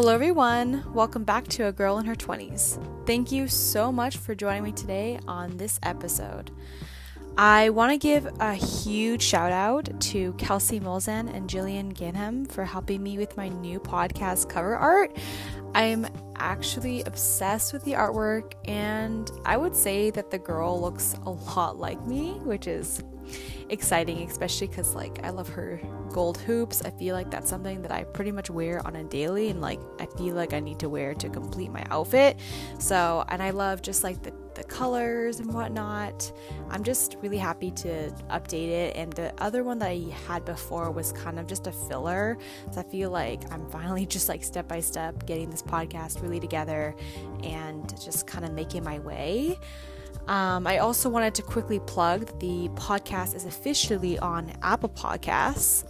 Hello, everyone. Welcome back to A Girl in Her 20s. Thank you so much for joining me today on this episode. I want to give a huge shout out to Kelsey Molzan and Jillian Ganham for helping me with my new podcast cover art. I'm actually obsessed with the artwork, and I would say that the girl looks a lot like me, which is exciting, especially because like I love her gold hoops. I feel like that's something that I pretty much wear on a daily, and like I feel like I need to wear to complete my outfit. So, and I love just like the the colors and whatnot. I'm just really happy to update it. And the other one that I had before was kind of just a filler. So I feel like I'm finally just like step by step getting this podcast really together and just kind of making my way. Um, I also wanted to quickly plug that the podcast is officially on Apple Podcasts.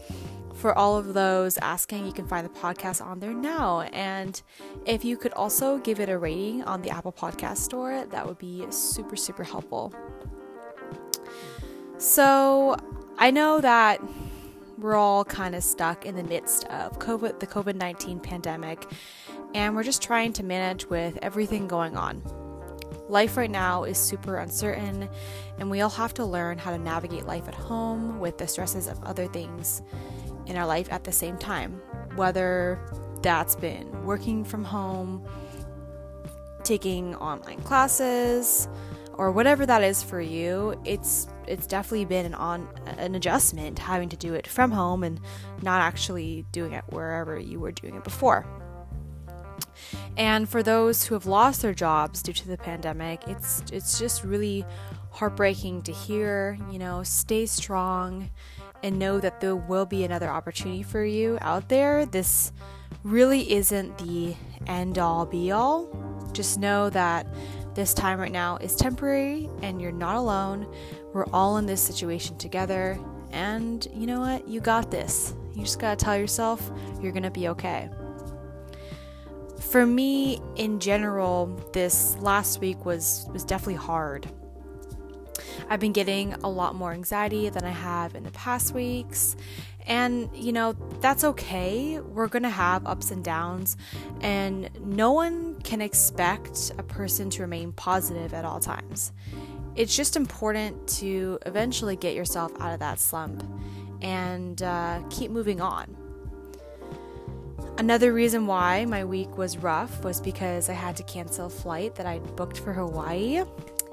For all of those asking, you can find the podcast on there now. And if you could also give it a rating on the Apple Podcast Store, that would be super, super helpful. So I know that we're all kind of stuck in the midst of COVID, the COVID 19 pandemic, and we're just trying to manage with everything going on. Life right now is super uncertain, and we all have to learn how to navigate life at home with the stresses of other things in our life at the same time, whether that's been working from home, taking online classes, or whatever that is for you. It's it's definitely been an on an adjustment having to do it from home and not actually doing it wherever you were doing it before. And for those who have lost their jobs due to the pandemic, it's it's just really heartbreaking to hear, you know, stay strong and know that there will be another opportunity for you out there. This really isn't the end all be all. Just know that this time right now is temporary and you're not alone. We're all in this situation together. And you know what? You got this. You just gotta tell yourself you're gonna be okay. For me, in general, this last week was was definitely hard. I've been getting a lot more anxiety than I have in the past weeks. And, you know, that's okay. We're going to have ups and downs, and no one can expect a person to remain positive at all times. It's just important to eventually get yourself out of that slump and uh, keep moving on. Another reason why my week was rough was because I had to cancel a flight that I'd booked for Hawaii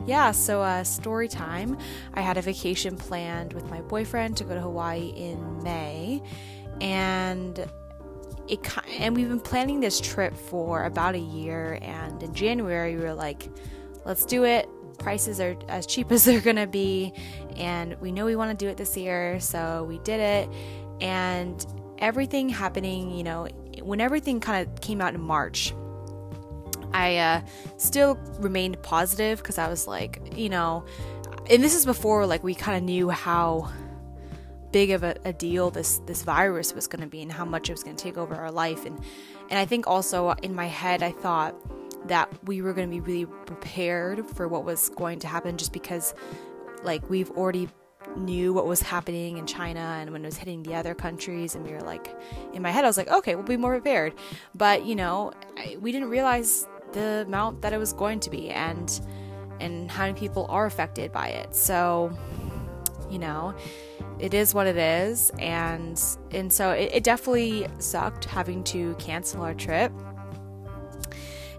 yeah, so uh, story time. I had a vacation planned with my boyfriend to go to Hawaii in May, and it and we've been planning this trip for about a year. And in January, we were like, "Let's do it." Prices are as cheap as they're gonna be, and we know we want to do it this year, so we did it. And everything happening, you know, when everything kind of came out in March I uh, still remained positive because I was like, you know, and this is before like we kind of knew how big of a, a, deal this this virus was going to be and how much it was going to take over our life. And and I think also in my head I thought that we were going to be really prepared for what was going to happen just because like we've already knew what was happening in China and when it was hitting the other countries and we were like in my head I was like okay we'll be more prepared but you know I, we didn't realize the amount that it was going to be and and how many people are affected by it. So, you know, it is what it is and and so it, it definitely sucked having to cancel our trip.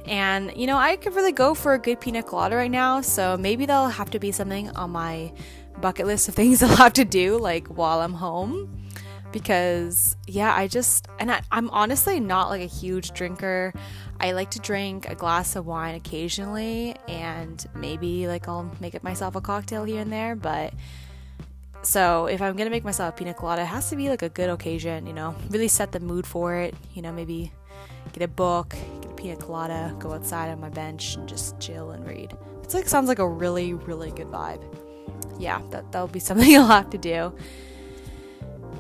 And you know, I could really go for a good pina colada right now, so maybe that'll have to be something on my bucket list of things I'll have to do like while I'm home. Because yeah i just and I, i'm honestly not like a huge drinker. I like to drink a glass of wine occasionally and maybe like i'll make it myself a cocktail here and there but so if i'm gonna make myself a pina colada it has to be like a good occasion you know? Really set the mood for it you know maybe get a book get a pina colada go outside on my bench and just chill and read. It's like sounds like a really really good vibe yeah that, that'll be something you'll have to do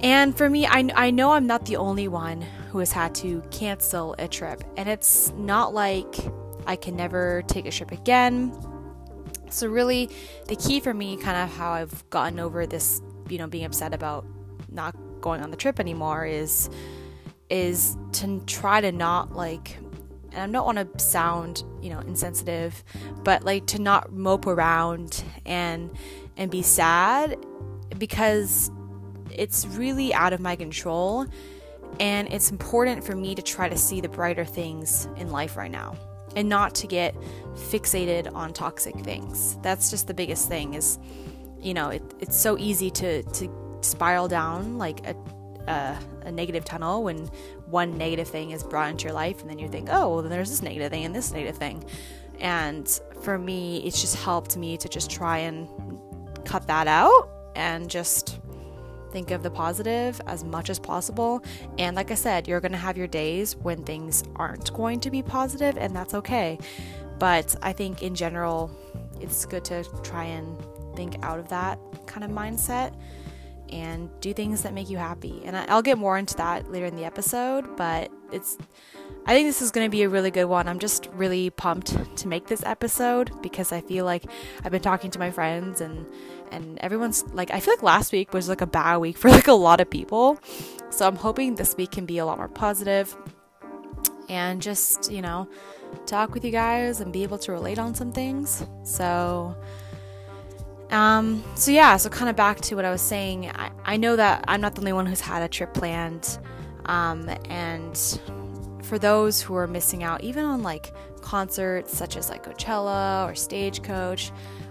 and for me, I, I know I'm not the only one who has had to cancel a trip. And it's not like I can never take a trip again. So, really, the key for me, kind of how I've gotten over this, you know, being upset about not going on the trip anymore is is to try to not like and I don't want to sound, you know, insensitive, but like to not mope around and and be sad because it's really out of my control and it's important for me to try to see the brighter things in life right now and not to get fixated on toxic things. That's just the biggest thing is you know, it, it's so easy to to spiral down like a, a, a negative tunnel when one negative thing is brought into your life and then you think, "Oh, well, then there's this negative thing and this negative thing." And for me, it's just helped me to just try and cut that out and just think of the positive as much as possible. And like I said, you're going to have your days when things aren't going to be positive, and that's okay. But I think in general, it's good to try and think out of that kind of mindset and do things that make you happy. And I'll get more into that later in the episode, but it's I think this is going to be a really good one. I'm just really pumped to make this episode because I feel like I've been talking to my friends and and everyone's like I feel like last week was like a bad week for like a lot of people. So I'm hoping this week can be a lot more positive and just, you know, talk with you guys and be able to relate on some things. So um, so yeah, so kind of back to what I was saying. I, I know that I'm not the only one who's had a trip planned. Um, and for those who are missing out, even on like concerts such as like Coachella or Stagecoach,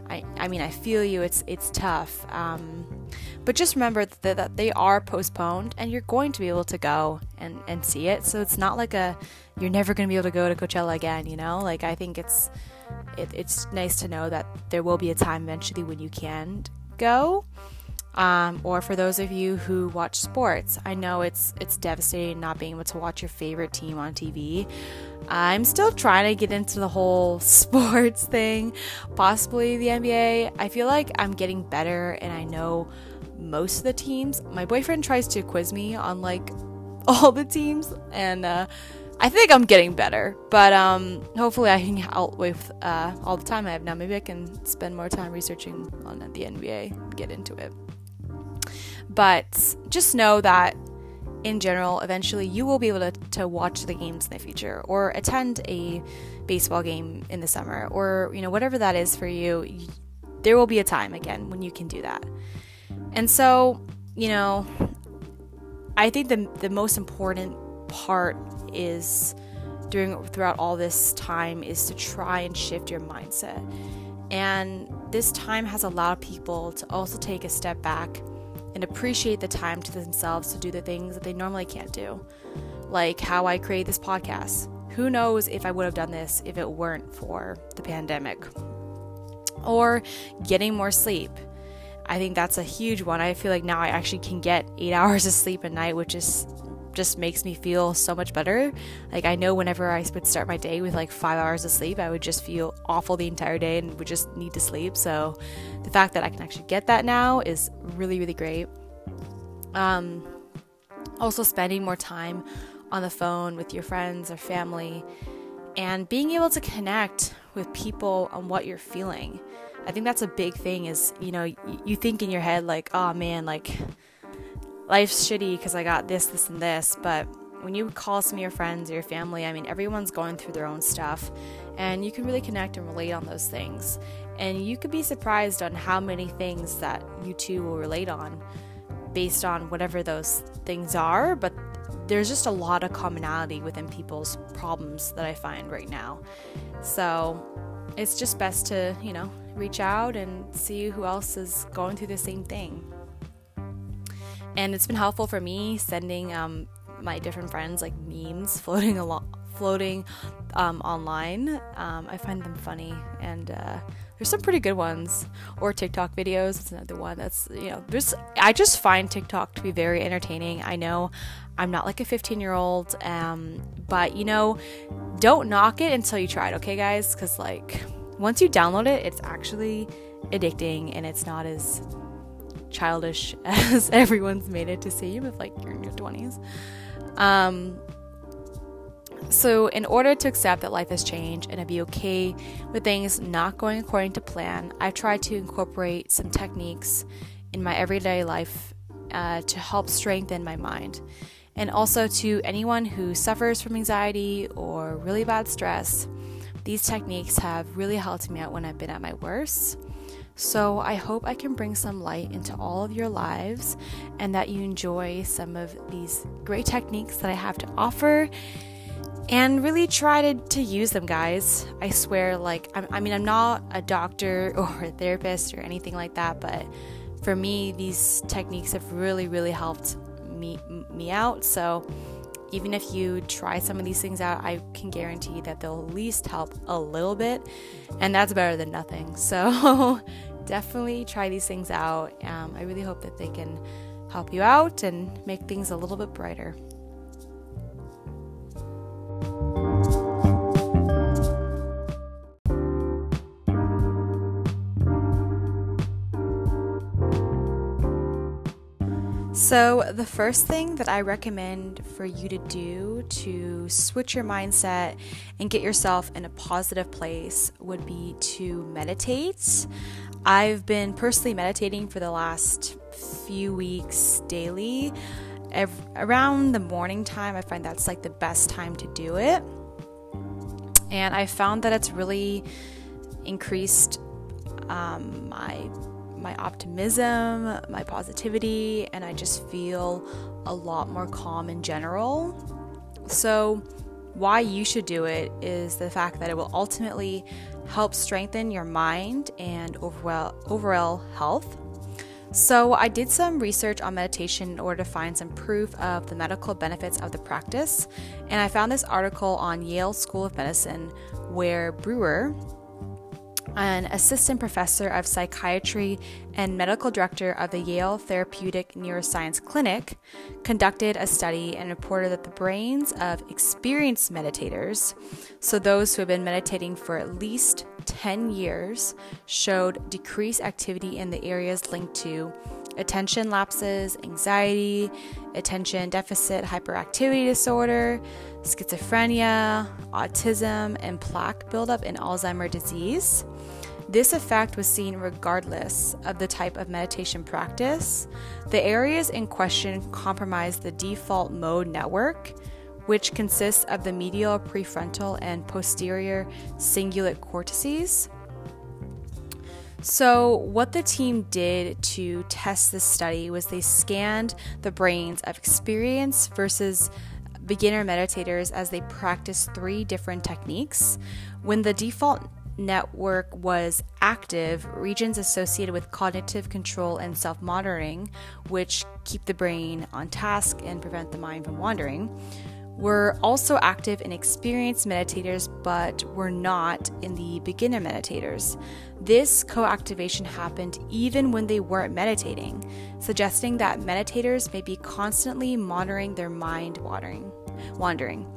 I, I mean, I feel you. It's it's tough. Um, but just remember that, that they are postponed, and you're going to be able to go and and see it. So it's not like a you're never going to be able to go to Coachella again. You know, like I think it's it, it's nice to know that there will be a time eventually when you can go. Um, or for those of you who watch sports, I know it's it's devastating not being able to watch your favorite team on TV. I'm still trying to get into the whole sports thing, possibly the NBA. I feel like I'm getting better, and I know most of the teams. My boyfriend tries to quiz me on like all the teams, and uh, I think I'm getting better, but um, hopefully I can out with uh, all the time I have now. Maybe I can spend more time researching on the NBA, get into it. But just know that in general, eventually you will be able to, to watch the games in the future or attend a baseball game in the summer or you know whatever that is for you. There will be a time again when you can do that. And so, you know, I think the the most important part is during throughout all this time is to try and shift your mindset. And this time has allowed people to also take a step back and appreciate the time to themselves to do the things that they normally can't do. Like how I create this podcast. Who knows if I would have done this if it weren't for the pandemic? Or getting more sleep. I think that's a huge one. I feel like now I actually can get eight hours of sleep a night, which is just makes me feel so much better. Like I know whenever I would start my day with like 5 hours of sleep, I would just feel awful the entire day and would just need to sleep. So the fact that I can actually get that now is really really great. Um also spending more time on the phone with your friends or family and being able to connect with people on what you're feeling. I think that's a big thing is, you know, you think in your head like, "Oh man, like life's shitty because I got this, this, and this. But when you call some of your friends or your family, I mean, everyone's going through their own stuff, and you can really connect and relate on those things. And you could be surprised on how many things that you two will relate on based on whatever those things are. But there's just a lot of commonality within people's problems that I find right now. So it's just best to, you know, reach out and see who else is going through the same thing and it's been helpful for me sending um, my different friends like memes floating along floating um, online. Um, i find them funny and uh, there's some pretty good ones. Or tiktok videos it's another one that's you know there's i just find tiktok to be very entertaining. I know i'm not like a 15 year old um, but you know don't knock it until you try it okay guys? Because like once you download it it's actually addicting and it's not as childish as everyone's made it to seem if like you're in your 20s. Um, so, in order to accept that life has changed and to be okay with things not going according to plan, I've tried to incorporate some techniques in my everyday life uh, to help strengthen my mind. And also to anyone who suffers from anxiety or really bad stress, these techniques have really helped me out when I've been at my worst. So I hope I can bring some light into all of your lives and that you enjoy some of these great techniques that I have to offer and really try to, to use them, guys. I swear, like, I'm, I mean, I'm not a doctor or a therapist or anything like that, but for me, these techniques have really, really helped me, me out. So even if you try some of these things out, I can guarantee that they'll at least help a little bit, and that's better than nothing. So, definitely try these things out. Um, I really hope that they can help you out and make things a little bit brighter. So, the first thing that I recommend for you to do to switch your mindset and get yourself in a positive place would be to meditate. I've been personally meditating for the last few weeks daily. Every, around the morning time, I find that's like the best time to do it. And I found that it's really increased um, my my optimism, my positivity, and I just feel a lot more calm in general. So, why you should do it is the fact that it will ultimately help strengthen your mind and overall, overall health. So, I did some research on meditation in order to find some proof of the medical benefits of the practice, and I found this article on Yale School of Medicine where Brewer, an assistant professor of psychiatry and medical director of the Yale Therapeutic Neuroscience Clinic, conducted a study and reported that the brains of experienced meditators, so those who have been meditating for at least 10 years, showed decreased activity in the areas linked to attention lapses, anxiety, attention deficit hyperactivity disorder, schizophrenia, autism, and plaque buildup in Alzheimer's disease. This effect was seen regardless of the type of meditation practice. The areas in question compromise the default mode network, which consists of the medial prefrontal and posterior cingulate cortices. So, what the team did to test this study was they scanned the brains of experienced versus beginner meditators as they practiced three different techniques. When the default network was active, regions associated with cognitive control and self monitoring, which keep the brain on task and prevent the mind from wandering, were also active in experienced meditators but were not in the beginner meditators. This co-activation happened even when they weren't meditating, suggesting that meditators may be constantly monitoring their mind wandering. wandering.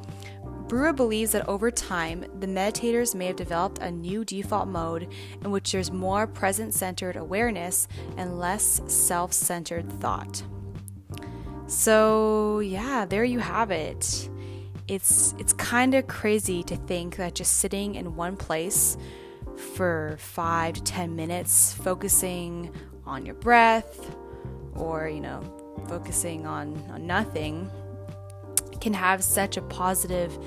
Brewer believes that over time, the meditators may have developed a new default mode in which there's more present centered awareness and less self centered thought. So, yeah, there you have it. It's, it's kind of crazy to think that just sitting in one place for five to 10 minutes, focusing on your breath or, you know, focusing on, on nothing can have such a positive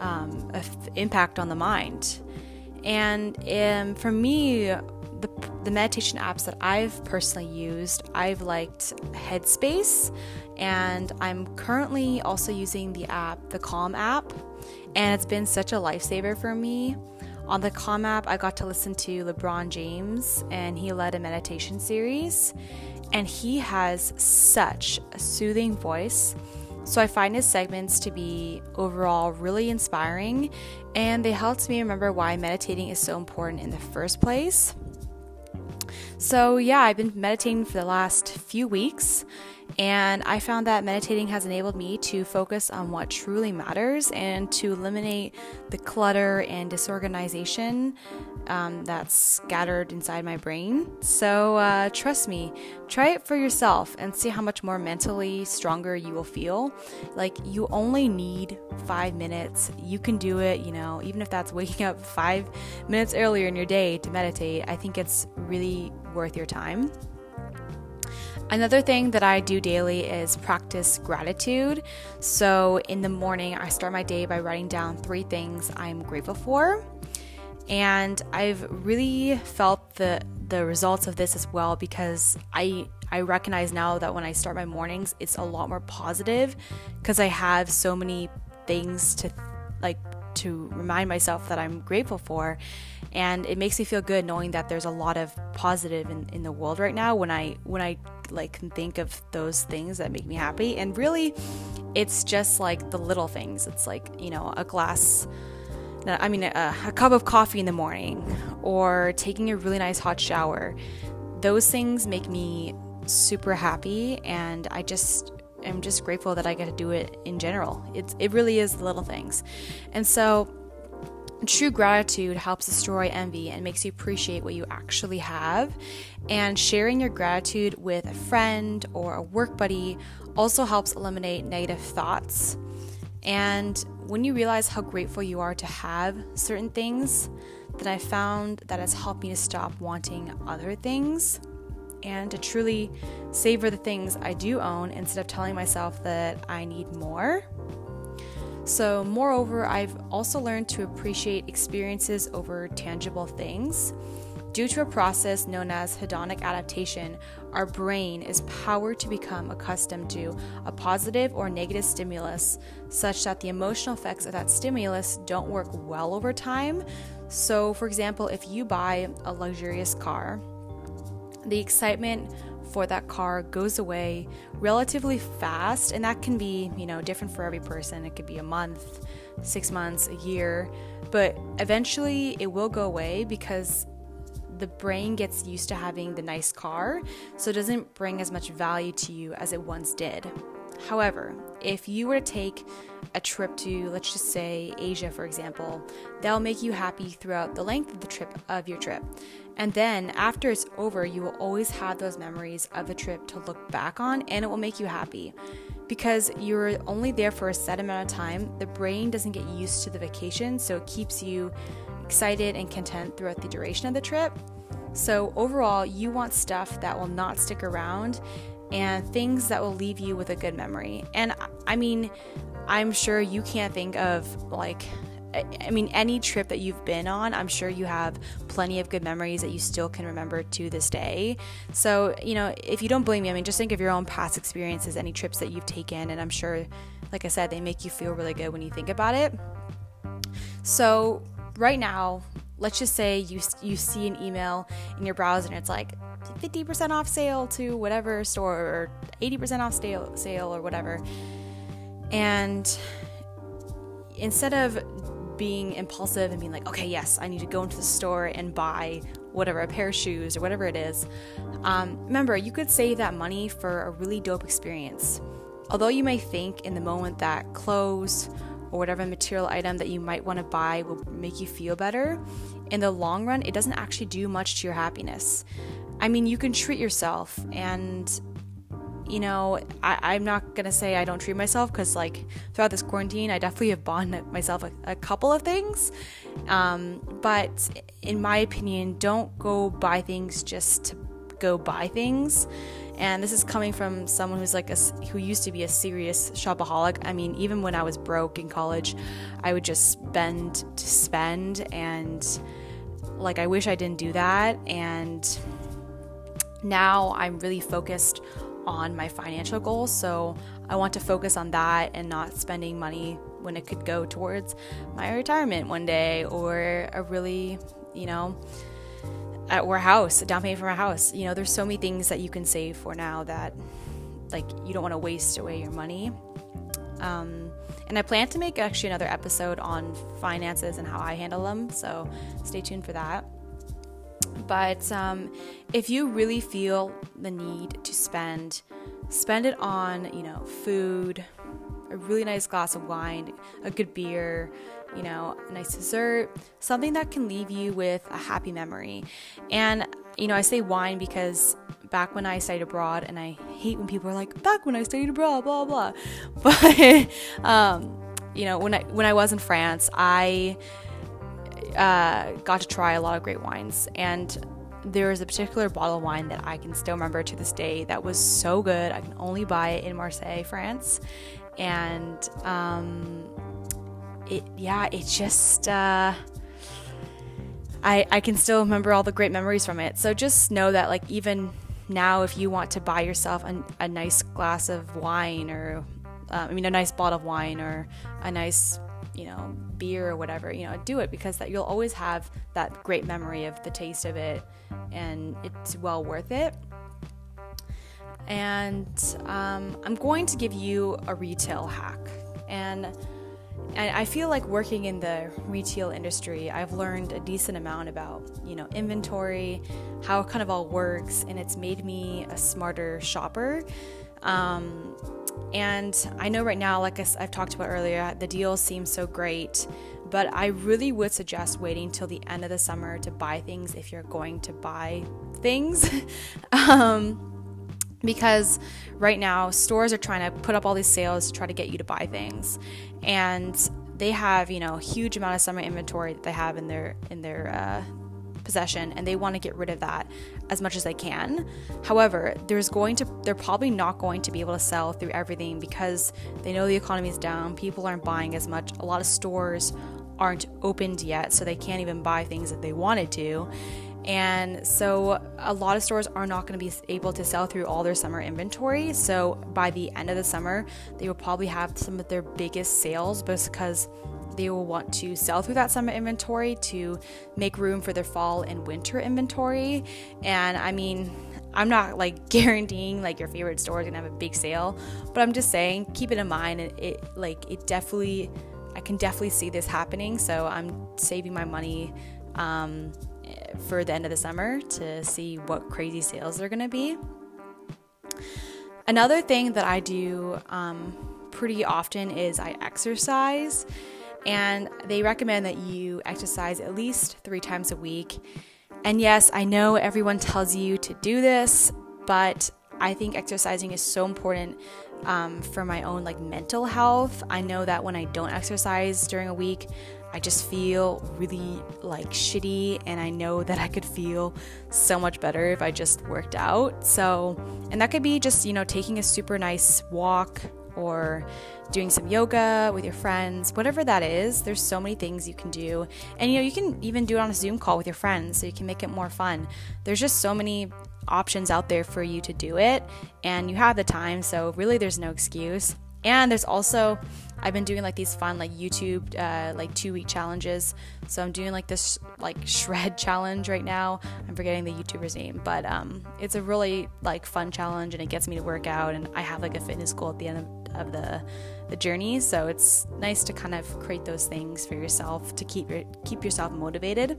um, impact on the mind. And um, for me, the, the meditation apps that I've personally used, I've liked Headspace, and I'm currently also using the app, the Calm app, and it's been such a lifesaver for me. On the Calm app, I got to listen to LeBron James, and he led a meditation series, and he has such a soothing voice so I find his segments to be overall really inspiring, and they helped me remember why meditating is so important in the first place. So, yeah, I've been meditating for the last few weeks, and I found that meditating has enabled me to focus on what truly matters and to eliminate the clutter and disorganization um, that's scattered inside my brain. So uh, trust me, try it for yourself and see how much more mentally stronger you will feel. Like, you only need five minutes. You can do it, you know, even if that's waking up five minutes earlier in your day to meditate. I think it's really worth your time. Another thing that I do daily is practice gratitude. So in the morning, I start my day by writing down three things I'm grateful for. And I've really felt the the results of this as well because I I recognize now that when I start my mornings, it's a lot more positive because I have so many things to like to remind myself that I'm grateful for. And it makes me feel good knowing that there's a lot of positive in, in the world right now when I when I like can think of those things that make me happy. And really it's just like the little things. It's like, you know, a glass I mean, a, a cup of coffee in the morning or taking a really nice hot shower. Those things make me super happy and I just am just grateful that I get to do it in general. It's it really is the little things. And so true gratitude helps destroy envy and makes you appreciate what you actually have. And sharing your gratitude with a friend or a work buddy also helps eliminate negative thoughts. And when you realize how grateful you are to have certain things, then I found that has helped me to stop wanting other things and to truly savor the things I do own instead of telling myself that I need more. So, moreover, I've also learned to appreciate experiences over tangible things. Due to a process known as hedonic adaptation, our brain is powered to become accustomed to a positive or negative stimulus, such that the emotional effects of that stimulus don't work well over time. So, for example, if you buy a luxurious car, the excitement for that car goes away relatively fast and that can be you know different for every person it could be a month six months a year but eventually it will go away because the brain gets used to having the nice car so it doesn't bring as much value to you as it once did however if you were to take a trip to, let's just say, Asia, for example, that'll make you happy throughout the length of the trip of your trip. And then after it's over, you will always have those memories of the trip to look back on, and it will make you happy. Because you're only there for a set amount of time, the brain doesn't get used to the vacation, so it keeps you excited and content throughout the duration of the trip. So, overall, you want stuff that will not stick around and things that will leave you with a good memory. And I mean, I'm sure you can't think of like I mean, any trip that you've been on, I'm sure you have plenty of good memories that you still can remember to this day. So, you know, if you don't believe me, I mean, just think of your own past experiences, any trips that you've taken, and I'm sure, like I said, they make you feel really good when you think about it. So, right now, let's just say you you see an email in your browser and it's like 50% off sale to whatever store or 80% off sale sale or whatever. And instead of being impulsive and being like, okay, yes, I need to go into the store and buy whatever, a pair of shoes or whatever it is, um, remember, you could save that money for a really dope experience. Although you may think in the moment that clothes or whatever material item that you might want to buy will make you feel better, in the long run, it doesn't actually do much to your happiness. I mean, you can treat yourself and you know, I, am not gonna say I don't treat myself because, like, throughout this quarantine, I definitely have bought myself a, a couple of things. Um, but in my opinion, don't go buy things just to go buy things. And this is coming from someone who's like a, who used to be a serious shopaholic. I mean, even when I was broke in college, I would just spend to spend, and like I wish I didn't do that. And now I'm really focused on my financial goals. So I want to focus on that and not spending money when it could go towards my retirement one day or a really, you know, or a house, a down payment for a house. You know, there's so many things that you can save for now that like you don't want to waste away your money. Um, and I plan to make actually another episode on finances and how I handle them. So stay tuned for that. But um, if you really feel the need to spend, spend it on, you know, food, a really nice glass of wine, a good beer, you know, a nice dessert, something that can leave you with a happy memory. And, you know, I say wine because back when I studied abroad, and I hate when people are like, back when I studied abroad, blah, blah. But, um, you know, when I, when I was in France, I uh, got to try a lot of great wines. And there was a particular bottle of wine that I can still remember to this day that was so good. I can only buy it in Marseille, France. And um, it, yeah, it just, uh, I, I can still remember all the great memories from it. So just know that, like, even now, if you want to buy yourself a, a nice glass of wine or, uh, I mean, a nice bottle of wine or a nice you know beer or whatever you know do it because that you'll always have that great memory of the taste of it and it's well worth it and um, i'm going to give you a retail hack and and I feel like working in the retail industry, I've learned a decent amount about, you know, inventory, how it kind of all works, and it's made me a smarter shopper. Um, and I know right now, like I've talked about earlier, the deals seem so great, but I really would suggest waiting till the end of the summer to buy things if you're going to buy things. um, because right now stores are trying to put up all these sales to try to get you to buy things and they have you know huge amount of summer inventory that they have in their in their uh, possession and they want to get rid of that as much as they can. However, there's going to they're probably not going to be able to sell through everything because they know the economy is down, people aren't buying as much. A lot of stores aren't opened yet, so they can't even buy things that they wanted to. And so a lot of stores are not going to be able to sell through all their summer inventory. So by the end of the summer, they will probably have some of their biggest sales because they will want to sell through that summer inventory to make room for their fall and winter inventory. And I mean, I'm not like guaranteeing like your favorite store is gonna have a big sale, but I'm just saying keep it in mind. It, it like it definitely, I can definitely see this happening. So I'm saving my money um, for the end of the summer to see what crazy sales are gonna be. Another thing that I do um, pretty often is I exercise and they recommend that you exercise at least three times a week. And yes, I know everyone tells you to do this, but I think exercising is so important um, for my own like mental health. I know that when I don't exercise during a week, I just feel really like shitty, and I know that I could feel so much better if I just worked out. So, and that could be just, you know, taking a super nice walk or doing some yoga with your friends, whatever that is. There's so many things you can do. And you know, you can even do it on a Zoom call with your friends so you can make it more fun. There's just so many options out there for you to do it and you have the time, so really there's no excuse. And there's also I've been doing like these fun like YouTube uh, like two week challenges. So I'm doing like this like shred challenge right now. I'm forgetting the YouTuber's name, but um, it's a really like fun challenge and it gets me to work out. And I have like a fitness goal at the end of, of the the journey. So it's nice to kind of create those things for yourself to keep your keep yourself motivated.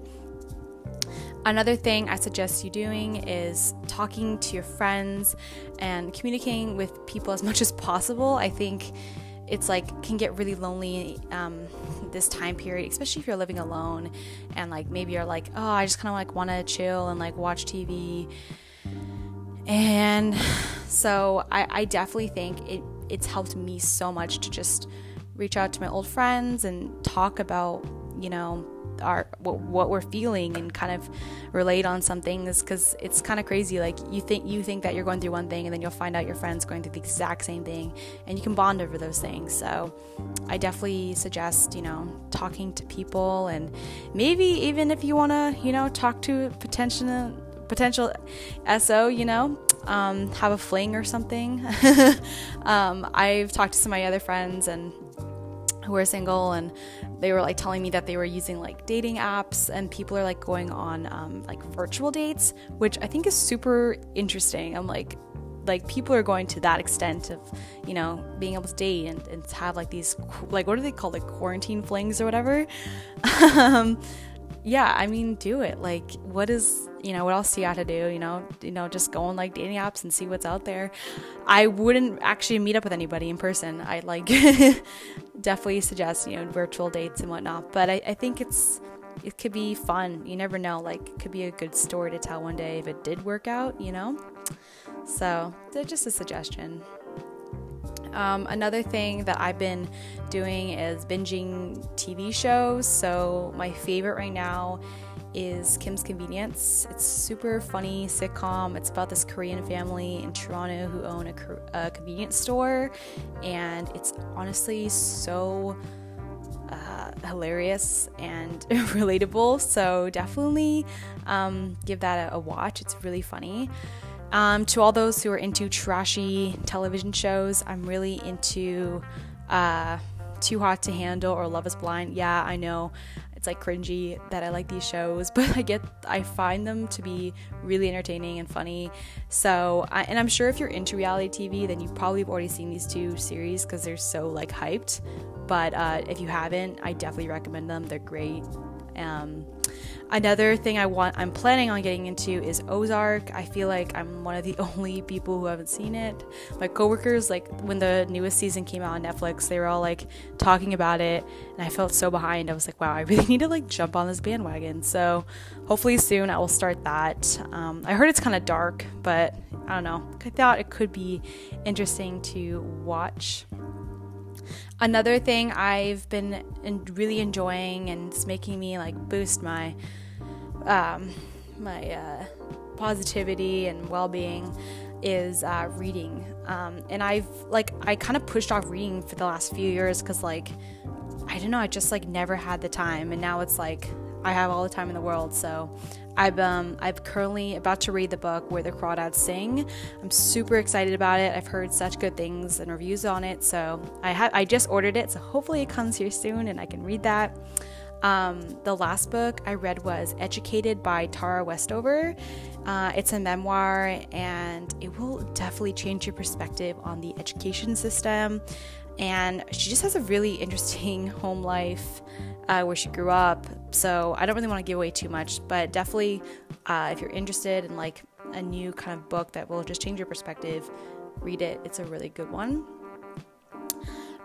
Another thing I suggest you doing is talking to your friends and communicating with people as much as possible. I think it's like can get really lonely um, this time period, especially if you're living alone and like maybe you're like, oh, I just kind of like want to chill and like watch TV. And so I, I definitely think it it's helped me so much to just reach out to my old friends and talk about you know our what, what we're feeling and kind of relate on some things because it's kind of crazy. Like you think you think that you're going through one thing and then you'll find out your friend's going through the exact same thing and you can bond over those things. So i definitely suggest you know talking to people and maybe even if you want to you know talk to potential potential so you know um, have a fling or something. Um, i've talked to some of my other friends and who are single and they were like telling me that they were using like dating apps and people are like going on um, like virtual dates which i think is super interesting. I'm like like people are going to that extent of you know being able to date and, and have like these like what are they called like quarantine flings or whatever? Um, yeah i mean do it. Like what is you know, what else you have to do? You know, you know, just go on like dating apps and see what's out there. I wouldn't actually meet up with anybody in person. I like definitely suggest, you know, virtual dates and whatnot. But I, I think it's it could be fun. You never know. Like it could be a good story to tell one day if it did work out, you know? So just a suggestion. Um, another thing that I've been doing is binging TV shows. So, my favorite right now is Kim's Convenience. It's super funny sitcom. It's about this Korean family in Toronto who own a, a convenience store, and it's honestly so uh, hilarious and relatable. So definitely um, give that a, a, watch. It's really funny. Um, to all those who are into trashy television shows, I'm really into uh, Too Hot to Handle or Love Is Blind. Yeah, I know it's like cringy that I like these shows, but I get I find them to be really entertaining and funny. So, I, and I'm sure if you're into reality TV, then you've probably already seen these two series because they're so like hyped. But uh, if you haven't, I definitely recommend them. They're great. Um, Another thing I want I'm planning on getting into is Ozark. I feel like I'm one of the only people who haven't seen it. My coworkers like when the newest season came out on Netflix, they were all like talking about it and I felt so behind. I was like, wow, I really need to like jump on this bandwagon. So, hopefully soon I will start that. Um, I heard it's kind of dark, but I don't know. I thought it could be interesting to watch. Another thing I've been really enjoying and it's making me like boost my um, my uh, positivity and well-being is uh, reading. Um, and i've like i kind of pushed off reading for the last few years because like i don't know i just like never had the time. And now it's like i have all the time in the world so i've um i've currently about to read the book where the crawdads sing i'm super excited about it i've heard such good things and reviews on it so i have i just ordered it so hopefully it comes here soon and i can read that um, the last book I read was Educated by Tara Westover. Uh, it's a memoir and it will definitely change your perspective on the education system. And she just has a really interesting home life uh, where she grew up. So I don't really want to give away too much, but definitely uh, if you're interested in like a new kind of book that will just change your perspective, read it. It's a really good one.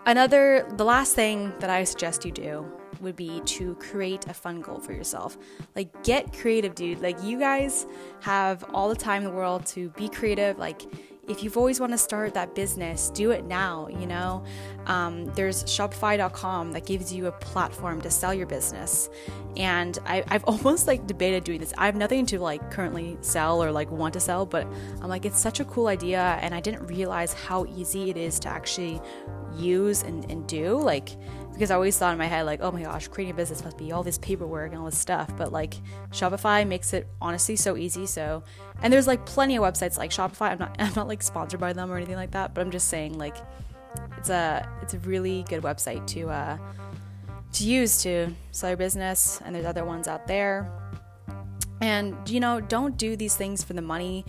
Another, the last thing that I suggest you do would be to create a fun goal for yourself. Like, get creative, dude. Like, you guys have all the time in the world to be creative. Like, if you've always want to start that business, do it now. You know, um, there's Shopify.com that gives you a platform to sell your business, and I, I've almost like debated doing this. I have nothing to like currently sell or like want to sell, but I'm like it's such a cool idea, and I didn't realize how easy it is to actually use and, and do. Like because I always thought in my head, like, oh my gosh, creating a business must be all this paperwork and all this stuff. But like Shopify makes it honestly so easy. So, and there's like plenty of websites like Shopify. I'm not, I'm not like sponsored by them or anything like that, but I'm just saying like it's a, it's a really good website to, uh, to use to sell your business. And there's other ones out there. And, you know, don't do these things for the money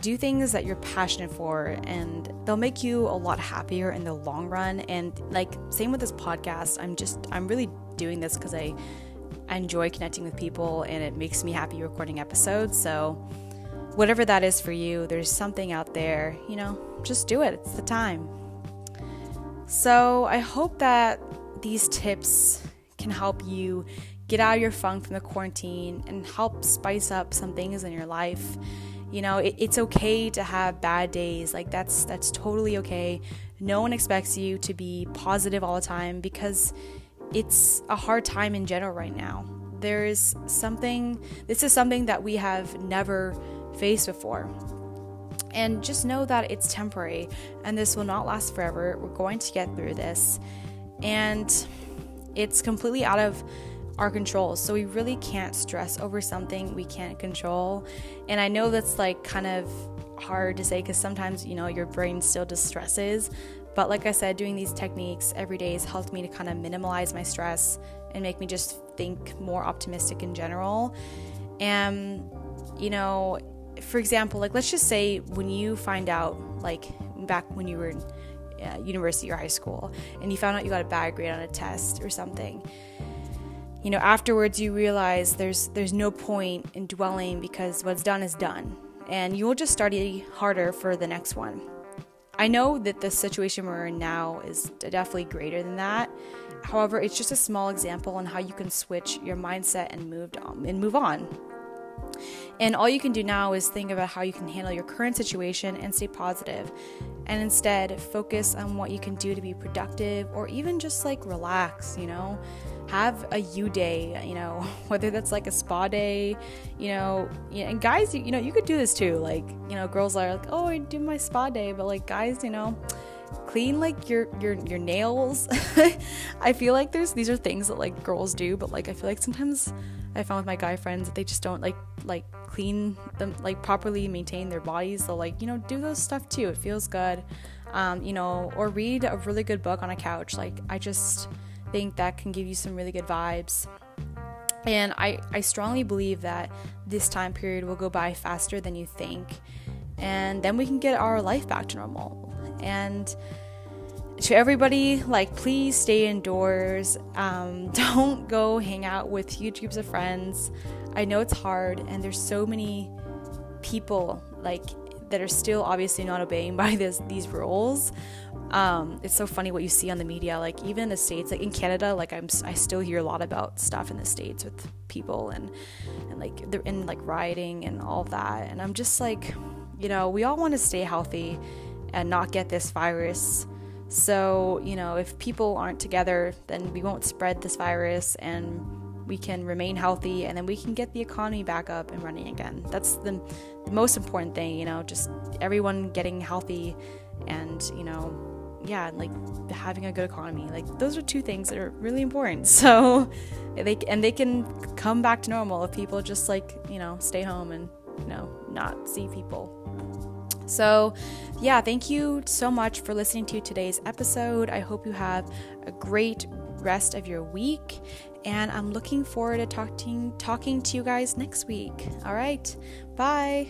do things that you're passionate for and they'll make you a lot happier in the long run. And like same with this podcast. I'm just i'm really doing this because i I enjoy connecting with people and it makes me happy recording episodes. So whatever that is for you there's something out there you know just do it. It's the time. So i hope that these tips can help you get out of your funk from the quarantine and help spice up some things in your life you know it, it's okay to have bad days. Like that's that's totally okay. No one expects you to be positive all the time because it's a hard time in general right now. There's something this is something that we have never faced before. And just know that it's temporary and this will not last forever. We're going to get through this. And it's completely out of our control. So we really can't stress over something we can't control. And I know that's like kind of hard to say because sometimes, you know, your brain still distresses. But like I said, doing these techniques every day has helped me to kind of minimize my stress and make me just think more optimistic in general. And, you know, for example, like let's just say when you find out, like back when you were in uh, university or high school, and you found out you got a bad grade on a test or something you know afterwards you realize there's there's no point in dwelling because what's done is done. And you will just study harder for the next one. I know that the situation we're in now is definitely greater than that. However it's just a small example on how you can switch your mindset and moved on and move on And all you can do now is think about how you can handle your current situation and stay positive. And instead, focus on what you can do to be productive or even just like relax, you know? Have a you day, you know, whether that's like a spa day, you know, and guys, you know, you could do this too. Like, you know, girls are like, oh, I do my spa day, but like guys, you know, clean like your your your nails. I feel like there's these are things that like girls do, but like I feel like sometimes I found with my guy friends that they just don't like like clean them like properly maintain their bodies. So like you know do those stuff too. It feels good, um, you know, or read a really good book on a couch. Like I just think that can give you some really good vibes. And I, I strongly believe that this time period will go by faster than you think. And then we can get our life back to normal. And to everybody, like, please stay indoors. Um, don't go hang out with huge groups of friends. I know it's hard, and there's so many people like that are still obviously not obeying by this these rules. Um, it's so funny what you see on the media, like even in the states, like in Canada, like I'm I still hear a lot about stuff in the states with people and and like they're in like rioting and all that, and I'm just like, you know, we all want to stay healthy and not get this virus. So, you know, if people aren't together, then we won't spread this virus and we can remain healthy and then we can get the economy back up and running again. That's the, the most important thing, you know, just everyone getting healthy and, you know, yeah, like having a good economy. Like those are two things that are really important. So they and they can come back to normal if people just like, you know, stay home and, you know, not see people. So, yeah, thank you so much for listening to today's episode. I hope you have a great rest of your week and I'm looking forward to talking talking to you guys next week. All right. Bye.